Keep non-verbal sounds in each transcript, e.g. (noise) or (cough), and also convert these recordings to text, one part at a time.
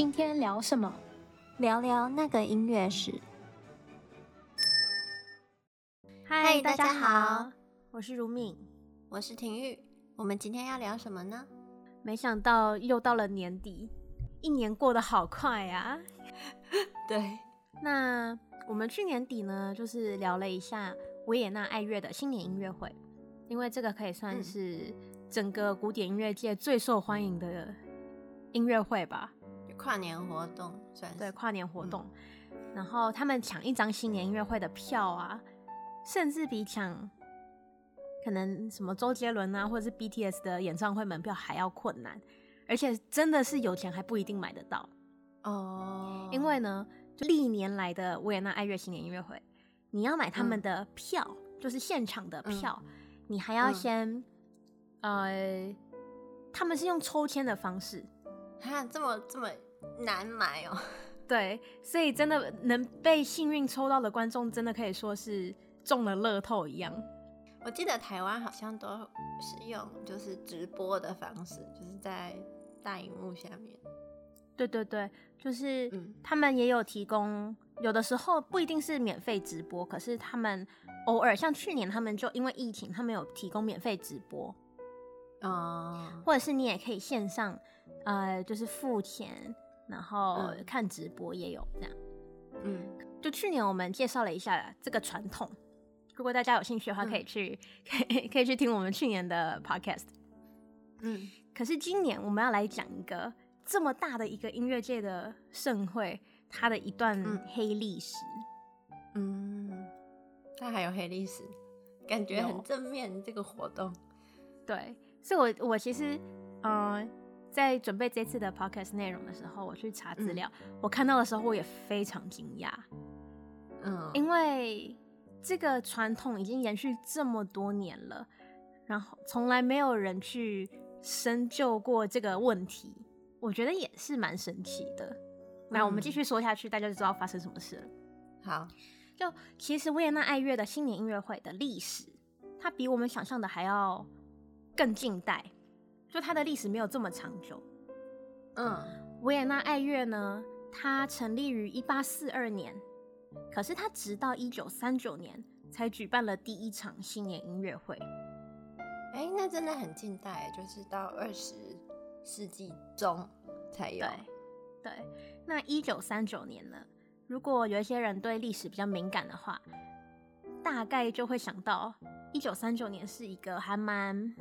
今天聊什么？聊聊那个音乐史。嗨大家好，我是如敏，我是婷玉。我们今天要聊什么呢？没想到又到了年底，一年过得好快呀、啊。(laughs) 对，那我们去年底呢，就是聊了一下维也纳爱乐的新年音乐会，因为这个可以算是整个古典音乐界最受欢迎的音乐会吧。跨年活动算是对跨年活动，嗯、然后他们抢一张新年音乐会的票啊，甚至比抢可能什么周杰伦啊，或者是 BTS 的演唱会门票还要困难，而且真的是有钱还不一定买得到哦。因为呢，就历年来的维也纳爱乐新年音乐会，你要买他们的票，嗯、就是现场的票，嗯、你还要先、嗯、呃，他们是用抽签的方式，哈，这么这么。难买哦，(laughs) 对，所以真的能被幸运抽到的观众，真的可以说是中了乐透一样。我记得台湾好像都是用就是直播的方式，就是在大荧幕下面。对对对，就是他们也有提供，有的时候不一定是免费直播，可是他们偶尔像去年他们就因为疫情，他们有提供免费直播，嗯，或者是你也可以线上，呃，就是付钱。然后看直播也有这样，嗯，就去年我们介绍了一下这个传统，如果大家有兴趣的话，可以去，可以、嗯、可以去听我们去年的 podcast，嗯。可是今年我们要来讲一个这么大的一个音乐界的盛会，它的一段黑历史，嗯，它还有黑历史，感觉很正面这个活动，对，所以我我其实，嗯、呃。在准备这次的 podcast 内容的时候，我去查资料，嗯、我看到的时候我也非常惊讶，嗯，因为这个传统已经延续这么多年了，然后从来没有人去深究过这个问题，我觉得也是蛮神奇的。那、嗯、我们继续说下去，大家就知道发生什么事了。好，就其实维也纳爱乐的新年音乐会的历史，它比我们想象的还要更近代。就它的历史没有这么长久，嗯，维也纳爱乐呢，它成立于一八四二年，可是它直到一九三九年才举办了第一场新年音乐会。哎、欸，那真的很近代，就是到二十世纪中才有。对，对，那一九三九年呢，如果有一些人对历史比较敏感的话，大概就会想到一九三九年是一个还蛮。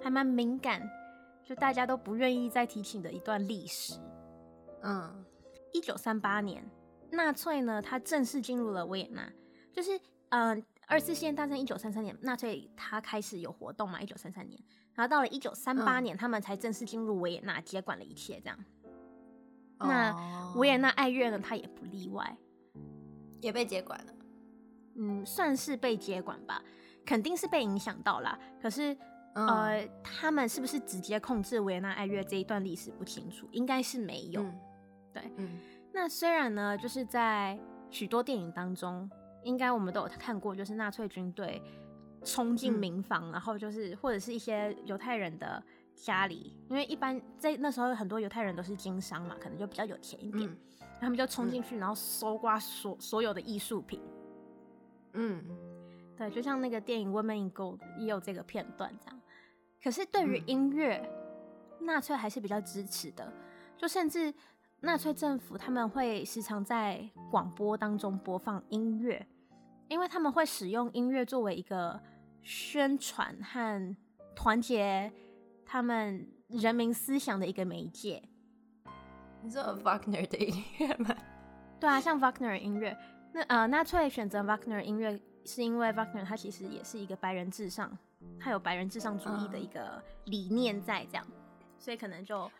还蛮敏感，就大家都不愿意再提起的一段历史。嗯，一九三八年，纳粹呢，他正式进入了维也纳，就是嗯，二次世界大战一九三三年，纳粹他开始有活动嘛，一九三三年，然后到了一九三八年，嗯、他们才正式进入维也纳，接管了一切，这样。哦、那维也纳爱乐呢，他也不例外，也被接管了。嗯，算是被接管吧，肯定是被影响到啦。可是。呃，他们是不是直接控制维也纳爱乐这一段历史不清楚，应该是没有。嗯、对，嗯，那虽然呢，就是在许多电影当中，应该我们都有看过，就是纳粹军队冲进民房，嗯、然后就是或者是一些犹太人的家里，因为一般在那时候很多犹太人都是经商嘛，可能就比较有钱一点，嗯、他们就冲进去，然后搜刮所所有的艺术品。嗯，对，就像那个电影《Woman in Gold》也有这个片段这样。可是对于音乐，纳粹还是比较支持的。就甚至纳粹政府他们会时常在广播当中播放音乐，因为他们会使用音乐作为一个宣传和团结他们人民思想的一个媒介。你知道 Wagner 的音乐吗？(laughs) 对啊，像 Wagner 音乐，那呃，纳粹选择 Wagner 音乐是因为 Wagner 他其实也是一个白人至上。他有白人至上主义的一个理念在，这样，嗯、所以可能就，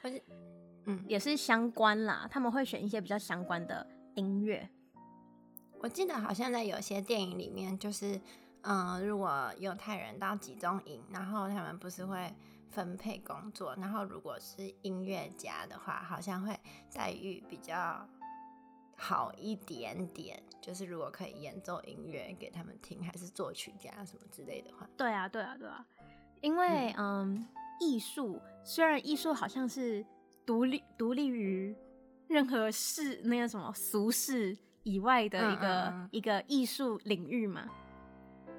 嗯，也是相关啦。他们会选一些比较相关的音乐。我记得好像在有些电影里面，就是，嗯、呃，如果犹太人到集中营，然后他们不是会分配工作，然后如果是音乐家的话，好像会待遇比较。好一点点，就是如果可以演奏音乐给他们听，还是作曲家什么之类的话。对啊，对啊，对啊，因为嗯，艺术、嗯、虽然艺术好像是独立独立于任何世那个什么俗世以外的一个嗯嗯嗯一个艺术领域嘛。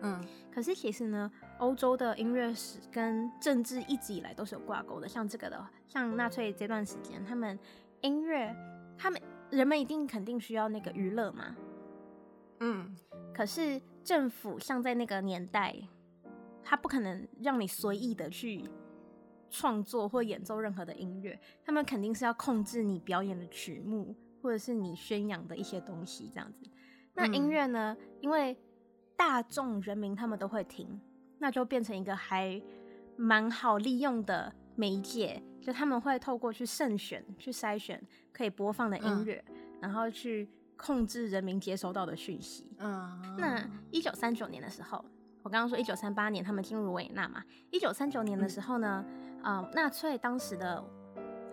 嗯，可是其实呢，欧洲的音乐史跟政治一直以来都是有挂钩的。像这个的，像纳粹这段时间，他们音乐，人们一定肯定需要那个娱乐嘛。嗯，可是政府像在那个年代，他不可能让你随意的去创作或演奏任何的音乐，他们肯定是要控制你表演的曲目，或者是你宣扬的一些东西这样子。那音乐呢？嗯、因为大众人民他们都会听，那就变成一个还蛮好利用的媒介，就他们会透过去慎选、去筛选可以播放的音乐，嗯、然后去。控制人民接收到的讯息。嗯，那一九三九年的时候，我刚刚说一九三八年他们进入维也纳嘛。一九三九年的时候呢，啊、嗯，纳粹当时的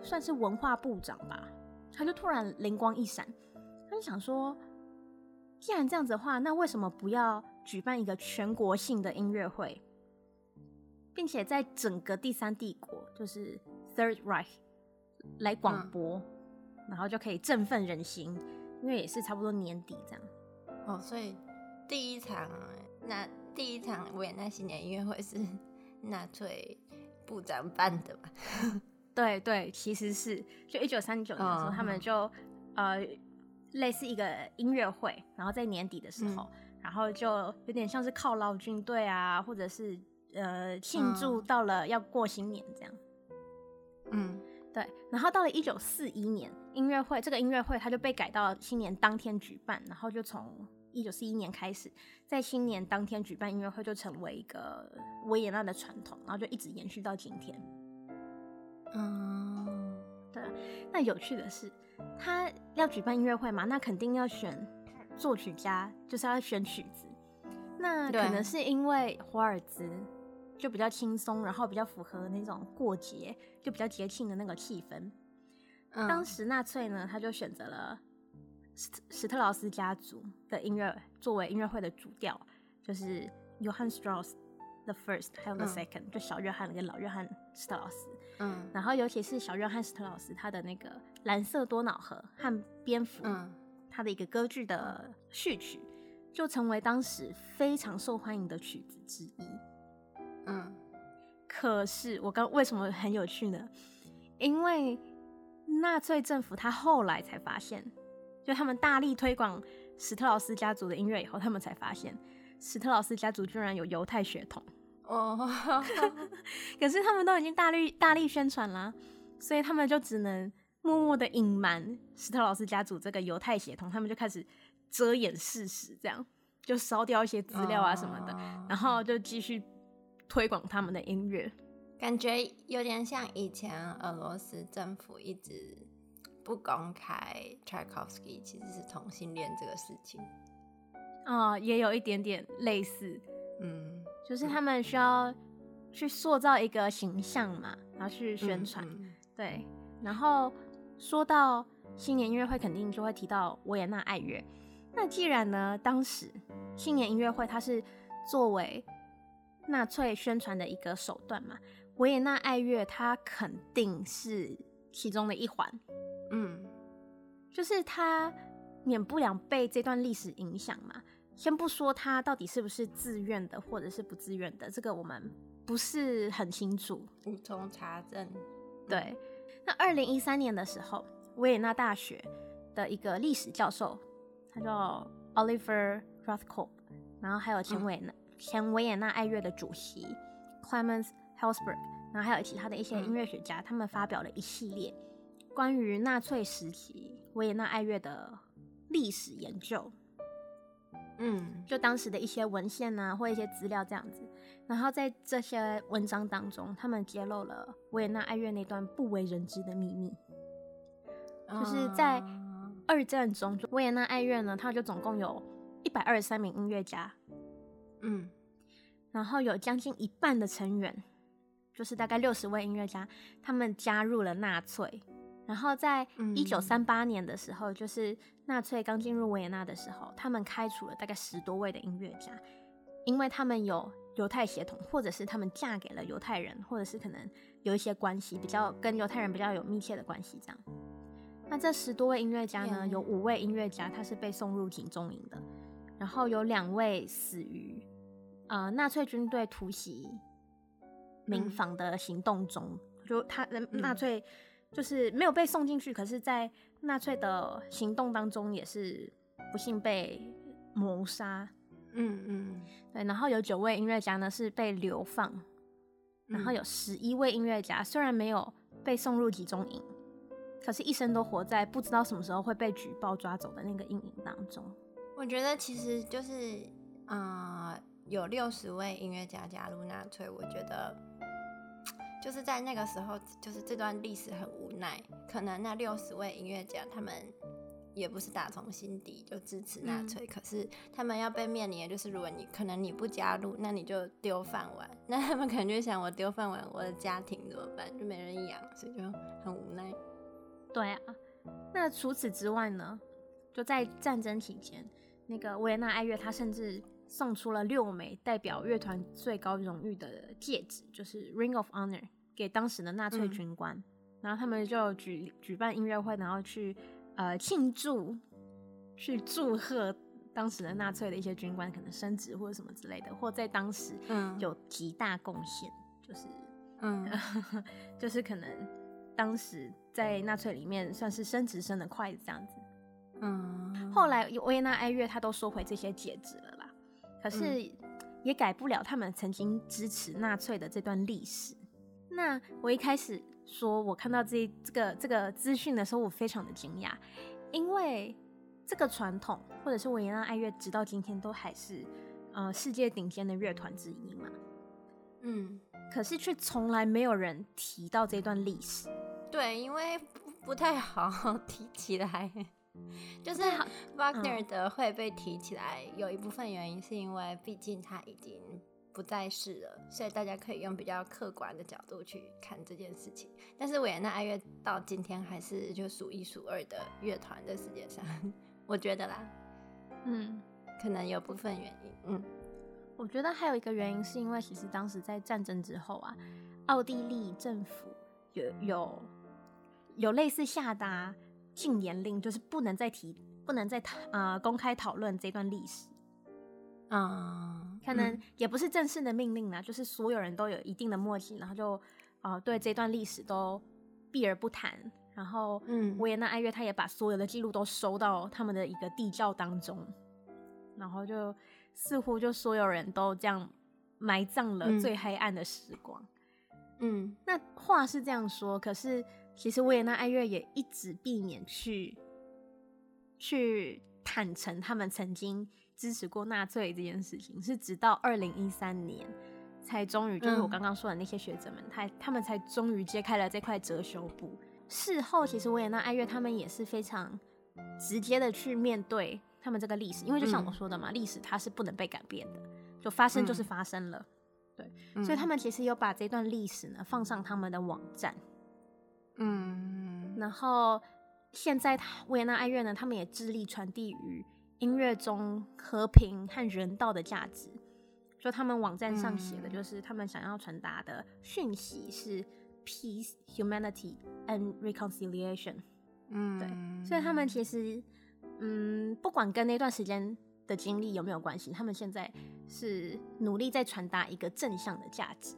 算是文化部长吧，他就突然灵光一闪，他就想说，既然这样子的话，那为什么不要举办一个全国性的音乐会，并且在整个第三帝国，就是 Third Reich 来广播，嗯、然后就可以振奋人心。因为也是差不多年底这样，哦，所以第一场那第一场维也纳新年音乐会是 (laughs) 纳粹部长办的吧？(laughs) 对对，其实是就一九三九年的时候，哦、他们就呃类似一个音乐会，然后在年底的时候，嗯、然后就有点像是犒劳军队啊，或者是呃庆祝到了要过新年这样，嗯。对，然后到了一九四一年，音乐会这个音乐会它就被改到新年当天举办，然后就从一九四一年开始，在新年当天举办音乐会就成为一个维也纳的传统，然后就一直延续到今天。嗯，对。那有趣的是，他要举办音乐会嘛，那肯定要选作曲家，就是要选曲子。那可能是因为华尔兹。就比较轻松，然后比较符合那种过节，就比较节庆的那个气氛。嗯、当时纳粹呢，他就选择了史史特劳斯家族的音乐作为音乐会的主调，就是 Johann Strauss the First，还有 the Second，、嗯、就小约翰跟老约翰史特劳斯。嗯，然后尤其是小约翰史特劳斯他的那个蓝色多瑙河和蝙蝠，嗯、他的一个歌剧的序曲，就成为当时非常受欢迎的曲子之一。嗯，可是我刚为什么很有趣呢？因为纳粹政府他后来才发现，就他们大力推广史特劳斯家族的音乐以后，他们才发现史特劳斯家族居然有犹太血统哦。(laughs) 可是他们都已经大力大力宣传啦，所以他们就只能默默的隐瞒史特劳斯家族这个犹太血统，他们就开始遮掩事实，这样就烧掉一些资料啊什么的，哦、然后就继续。推广他们的音乐，感觉有点像以前俄罗斯政府一直不公开 Tchaikovsky 其实是同性恋这个事情。啊、哦，也有一点点类似，嗯，就是他们需要去塑造一个形象嘛，然后去宣传，嗯嗯、对。然后说到新年音乐会，肯定就会提到维也纳爱乐。那既然呢，当时新年音乐会它是作为纳粹宣传的一个手段嘛，维也纳爱乐它肯定是其中的一环，嗯，就是它免不了被这段历史影响嘛。先不说它到底是不是自愿的，或者是不自愿的，这个我们不是很清楚，无从查证。对，那二零一三年的时候，维也纳大学的一个历史教授，他叫 Oliver Rothkopf，然后还有前维也纳。嗯前维也纳爱乐的主席 Clemens Helsberg，然后还有其他的一些音乐学家，嗯、他们发表了一系列关于纳粹时期维也纳爱乐的历史研究。嗯，就当时的一些文献啊，或一些资料这样子。然后在这些文章当中，他们揭露了维也纳爱乐那段不为人知的秘密，嗯、就是在二战中，维也纳爱乐呢，它就总共有一百二十三名音乐家。嗯，然后有将近一半的成员，就是大概六十位音乐家，他们加入了纳粹。然后在一九三八年的时候，嗯、就是纳粹刚进入维也纳的时候，他们开除了大概十多位的音乐家，因为他们有犹太血统，或者是他们嫁给了犹太人，或者是可能有一些关系比较跟犹太人比较有密切的关系这样。那这十多位音乐家呢，有五位音乐家他是被送入集中营的，然后有两位死于呃纳粹军队突袭民房的行动中，嗯、就他纳粹就是没有被送进去，可是在纳粹的行动当中也是不幸被谋杀。嗯嗯，对，然后有九位音乐家呢是被流放，然后有十一位音乐家虽然没有被送入集中营。可是，一生都活在不知道什么时候会被举报抓走的那个阴影当中。我觉得其实就是，呃，有六十位音乐家加入纳粹，我觉得就是在那个时候，就是这段历史很无奈。可能那六十位音乐家他们也不是打从心底就支持纳粹，嗯、可是他们要被面临的就是，如果你可能你不加入，那你就丢饭碗。那他们可能就想，我丢饭碗，我的家庭怎么办？就没人养，所以就很无奈。对啊，那除此之外呢？就在战争期间，那个维也纳爱乐他甚至送出了六枚代表乐团最高荣誉的戒指，就是 Ring of Honor，给当时的纳粹军官。嗯、然后他们就举举办音乐会，然后去呃庆祝，去祝贺当时的纳粹的一些军官可能升职或者什么之类的，或在当时有极大贡献，就是嗯，(laughs) 就是可能。当时在纳粹里面算是升职升的快的这样子，嗯，后来维也纳爱乐他都收回这些戒指了啦，可是也改不了他们曾经支持纳粹的这段历史。那我一开始说我看到这这个这个资讯的时候，我非常的惊讶，因为这个传统或者是维也纳爱乐直到今天都还是呃世界顶尖的乐团之一嘛，嗯。可是却从来没有人提到这段历史，对，因为不不太好 (laughs) 提起来。就是 Wagner 的会被提起来，有一部分原因是因为毕竟他已经不在世了，所以大家可以用比较客观的角度去看这件事情。但是维也纳爱乐到今天还是就数一数二的乐团在世界上，(laughs) 我觉得啦，嗯，可能有部分原因，嗯。我觉得还有一个原因，是因为其实当时在战争之后啊，奥地利政府有有有类似下达禁言令，就是不能再提，不能再啊呃公开讨论这段历史。嗯，可能也不是正式的命令啦，就是所有人都有一定的默契，然后就呃对这段历史都避而不谈。然后，嗯，维也纳爱乐他也把所有的记录都收到他们的一个地窖当中，然后就。似乎就所有人都这样埋葬了最黑暗的时光。嗯，嗯，那话是这样说，可是其实维也纳爱乐也一直避免去去坦诚他们曾经支持过纳粹这件事情，是直到二零一三年才终于，就是我刚刚说的那些学者们，他他们才终于揭开了这块遮羞布。事后，其实维也纳爱乐他们也是非常直接的去面对。他们这个历史，因为就像我说的嘛，历、嗯、史它是不能被改变的，就发生就是发生了，嗯、对，嗯、所以他们其实有把这段历史呢放上他们的网站，嗯，然后现在维也纳爱乐呢，他们也致力传递于音乐中和平和人道的价值，就他们网站上写的就是他们想要传达的讯息是 peace, humanity and reconciliation，嗯，对，所以他们其实。嗯，不管跟那段时间的经历有没有关系，他们现在是努力在传达一个正向的价值。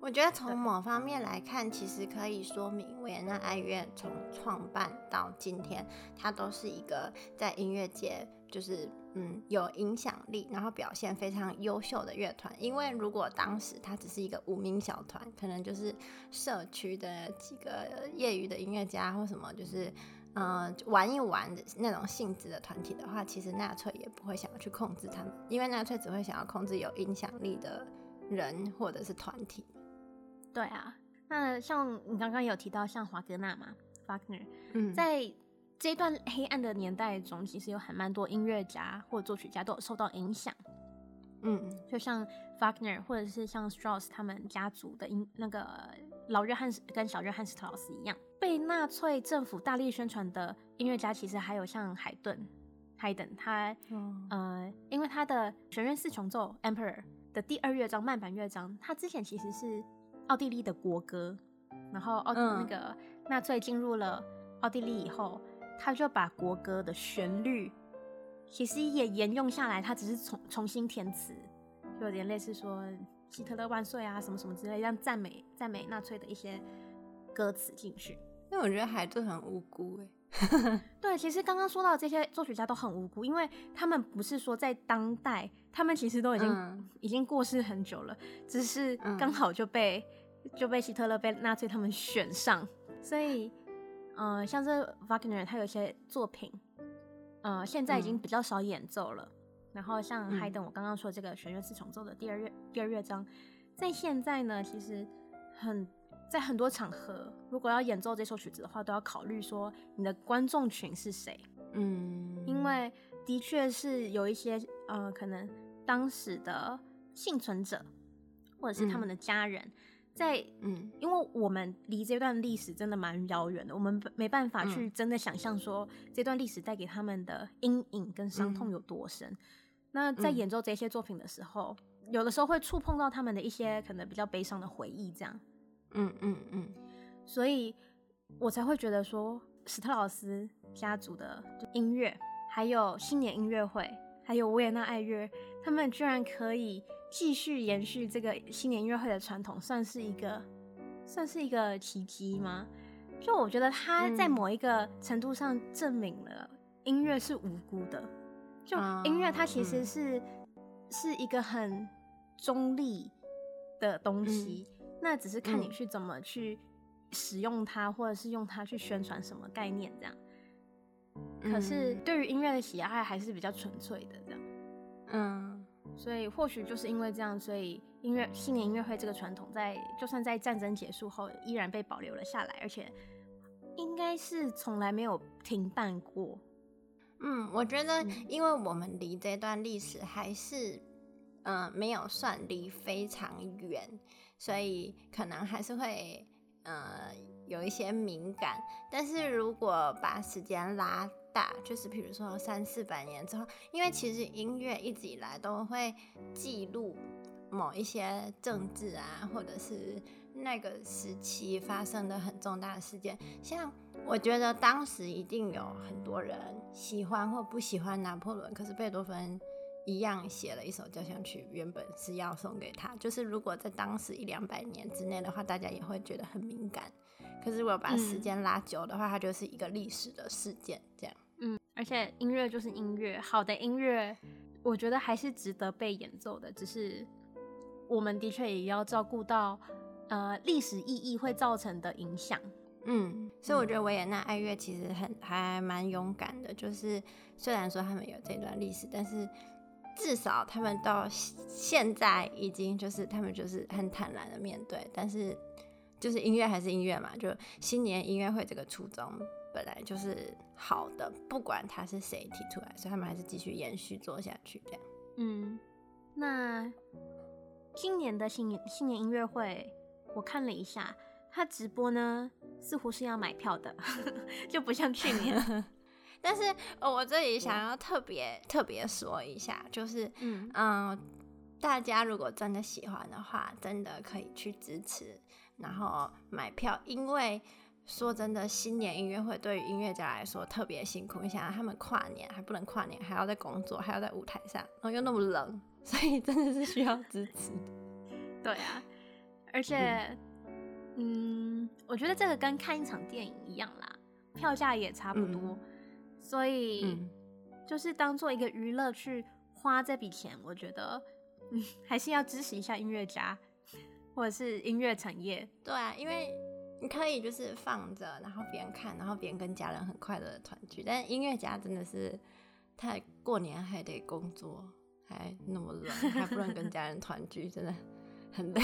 我觉得从某方面来看，其实可以说明维也纳爱乐从创办到今天，它都是一个在音乐界就是嗯有影响力，然后表现非常优秀的乐团。因为如果当时它只是一个无名小团，可能就是社区的几个业余的音乐家或什么，就是。呃，玩一玩的那种性质的团体的话，其实纳粹也不会想要去控制他们，因为纳粹只会想要控制有影响力的人或者是团体。对啊，那像你刚刚有提到像华格纳嘛，Wagner，嗯，在这段黑暗的年代中，其实有很蛮多音乐家或作曲家都有受到影响。嗯，就像 Wagner 或者是像 Strauss 他们家族的音那个老约翰跟小约翰斯特劳斯一样。被纳粹政府大力宣传的音乐家，其实还有像海顿、海顿，他，嗯、呃，因为他的弦乐四重奏 Emperor 的第二乐章慢板乐章，他之前其实是奥地利的国歌，然后奥、嗯、那个纳粹进入了奥地利以后，他就把国歌的旋律其实也沿用下来，他只是重重新填词，就有点类似说希特勒万岁啊什么什么之类，让赞美赞美纳粹的一些歌词进去。因为我觉得还是很无辜哎。对，其实刚刚说到的这些作曲家都很无辜，因为他们不是说在当代，他们其实都已经、嗯、已经过世很久了，只是刚好就被、嗯、就被希特勒被纳粹他们选上，所以，嗯、呃，像这 Wagner 他有些作品，呃，现在已经比较少演奏了。嗯、然后像海顿我刚刚说这个弦乐四重奏的第二乐第二乐章，在现在呢，其实很。在很多场合，如果要演奏这首曲子的话，都要考虑说你的观众群是谁。嗯，因为的确是有一些呃，可能当时的幸存者或者是他们的家人，嗯、在嗯，因为我们离这段历史真的蛮遥远的，我们没办法去真的想象说这段历史带给他们的阴影跟伤痛有多深。嗯、那在演奏这些作品的时候，嗯、有的时候会触碰到他们的一些可能比较悲伤的回忆，这样。嗯嗯嗯，所以我才会觉得说，史特劳斯家族的音乐，还有新年音乐会，还有维也纳爱乐，他们居然可以继续延续这个新年音乐会的传统，算是一个，算是一个奇迹吗？就我觉得他在某一个程度上证明了音乐是无辜的，就音乐它其实是是一个很中立的东西。那只是看你去怎么去使用它，嗯、或者是用它去宣传什么概念这样。嗯、可是对于音乐的喜爱还是比较纯粹的这样。嗯，所以或许就是因为这样，所以音乐新年音乐会这个传统在就算在战争结束后依然被保留了下来，而且应该是从来没有停办过。嗯，我觉得因为我们离这段历史还是嗯、呃、没有算离非常远。所以可能还是会，呃，有一些敏感。但是如果把时间拉大，就是比如说三四百年之后，因为其实音乐一直以来都会记录某一些政治啊，或者是那个时期发生的很重大的事件。像我觉得当时一定有很多人喜欢或不喜欢拿破仑，可是贝多芬。一样写了一首交响曲，原本是要送给他。就是如果在当时一两百年之内的话，大家也会觉得很敏感。可是如果把时间拉久的话，嗯、它就是一个历史的事件，这样。嗯，而且音乐就是音乐，好的音乐，我觉得还是值得被演奏的。只是我们的确也要照顾到，呃，历史意义会造成的影响。嗯，所以我觉得维也纳爱乐其实很还蛮勇敢的。就是虽然说他们有这段历史，但是。至少他们到现在已经就是他们就是很坦然的面对，但是就是音乐还是音乐嘛，就新年音乐会这个初衷本来就是好的，不管他是谁提出来，所以他们还是继续延续做下去这样。嗯，那今年的新年新年音乐会，我看了一下，他直播呢似乎是要买票的，(laughs) 就不像去年。(laughs) 但是，哦，我这里想要特别特别说一下，就是，嗯嗯、呃，大家如果真的喜欢的话，真的可以去支持，然后买票。因为说真的，新年音乐会对于音乐家来说特别辛苦。你想，他们跨年还不能跨年，还要在工作，还要在舞台上，然后又那么冷，(laughs) 所以真的是需要支持。对啊，而且，嗯，嗯，我觉得这个跟看一场电影一样啦，票价也差不多。嗯所以，嗯、就是当做一个娱乐去花这笔钱，我觉得，嗯，还是要支持一下音乐家，或者是音乐产业。对啊，因为你可以就是放着，然后别人看，然后别人跟家人很快乐的团聚。但音乐家真的是，太过年还得工作，还那么冷，还不能跟家人 (laughs) 团聚，真的很累。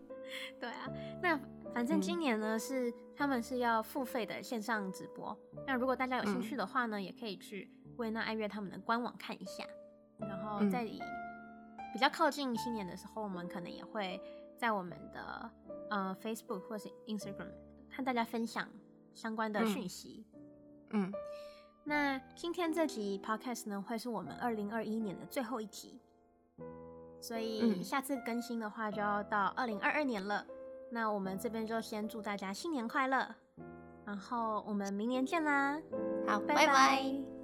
(laughs) 对啊，那。反正今年呢，是他们是要付费的线上直播。那如果大家有兴趣的话呢，也可以去维也纳爱乐他们的官网看一下。然后在比较靠近新年的时候，我们可能也会在我们的呃 Facebook 或是 Instagram 和大家分享相关的讯息。嗯，那今天这集 Podcast 呢，会是我们二零二一年的最后一集，所以下次更新的话就要到二零二二年了。那我们这边就先祝大家新年快乐，然后我们明年见啦！好，拜拜拜。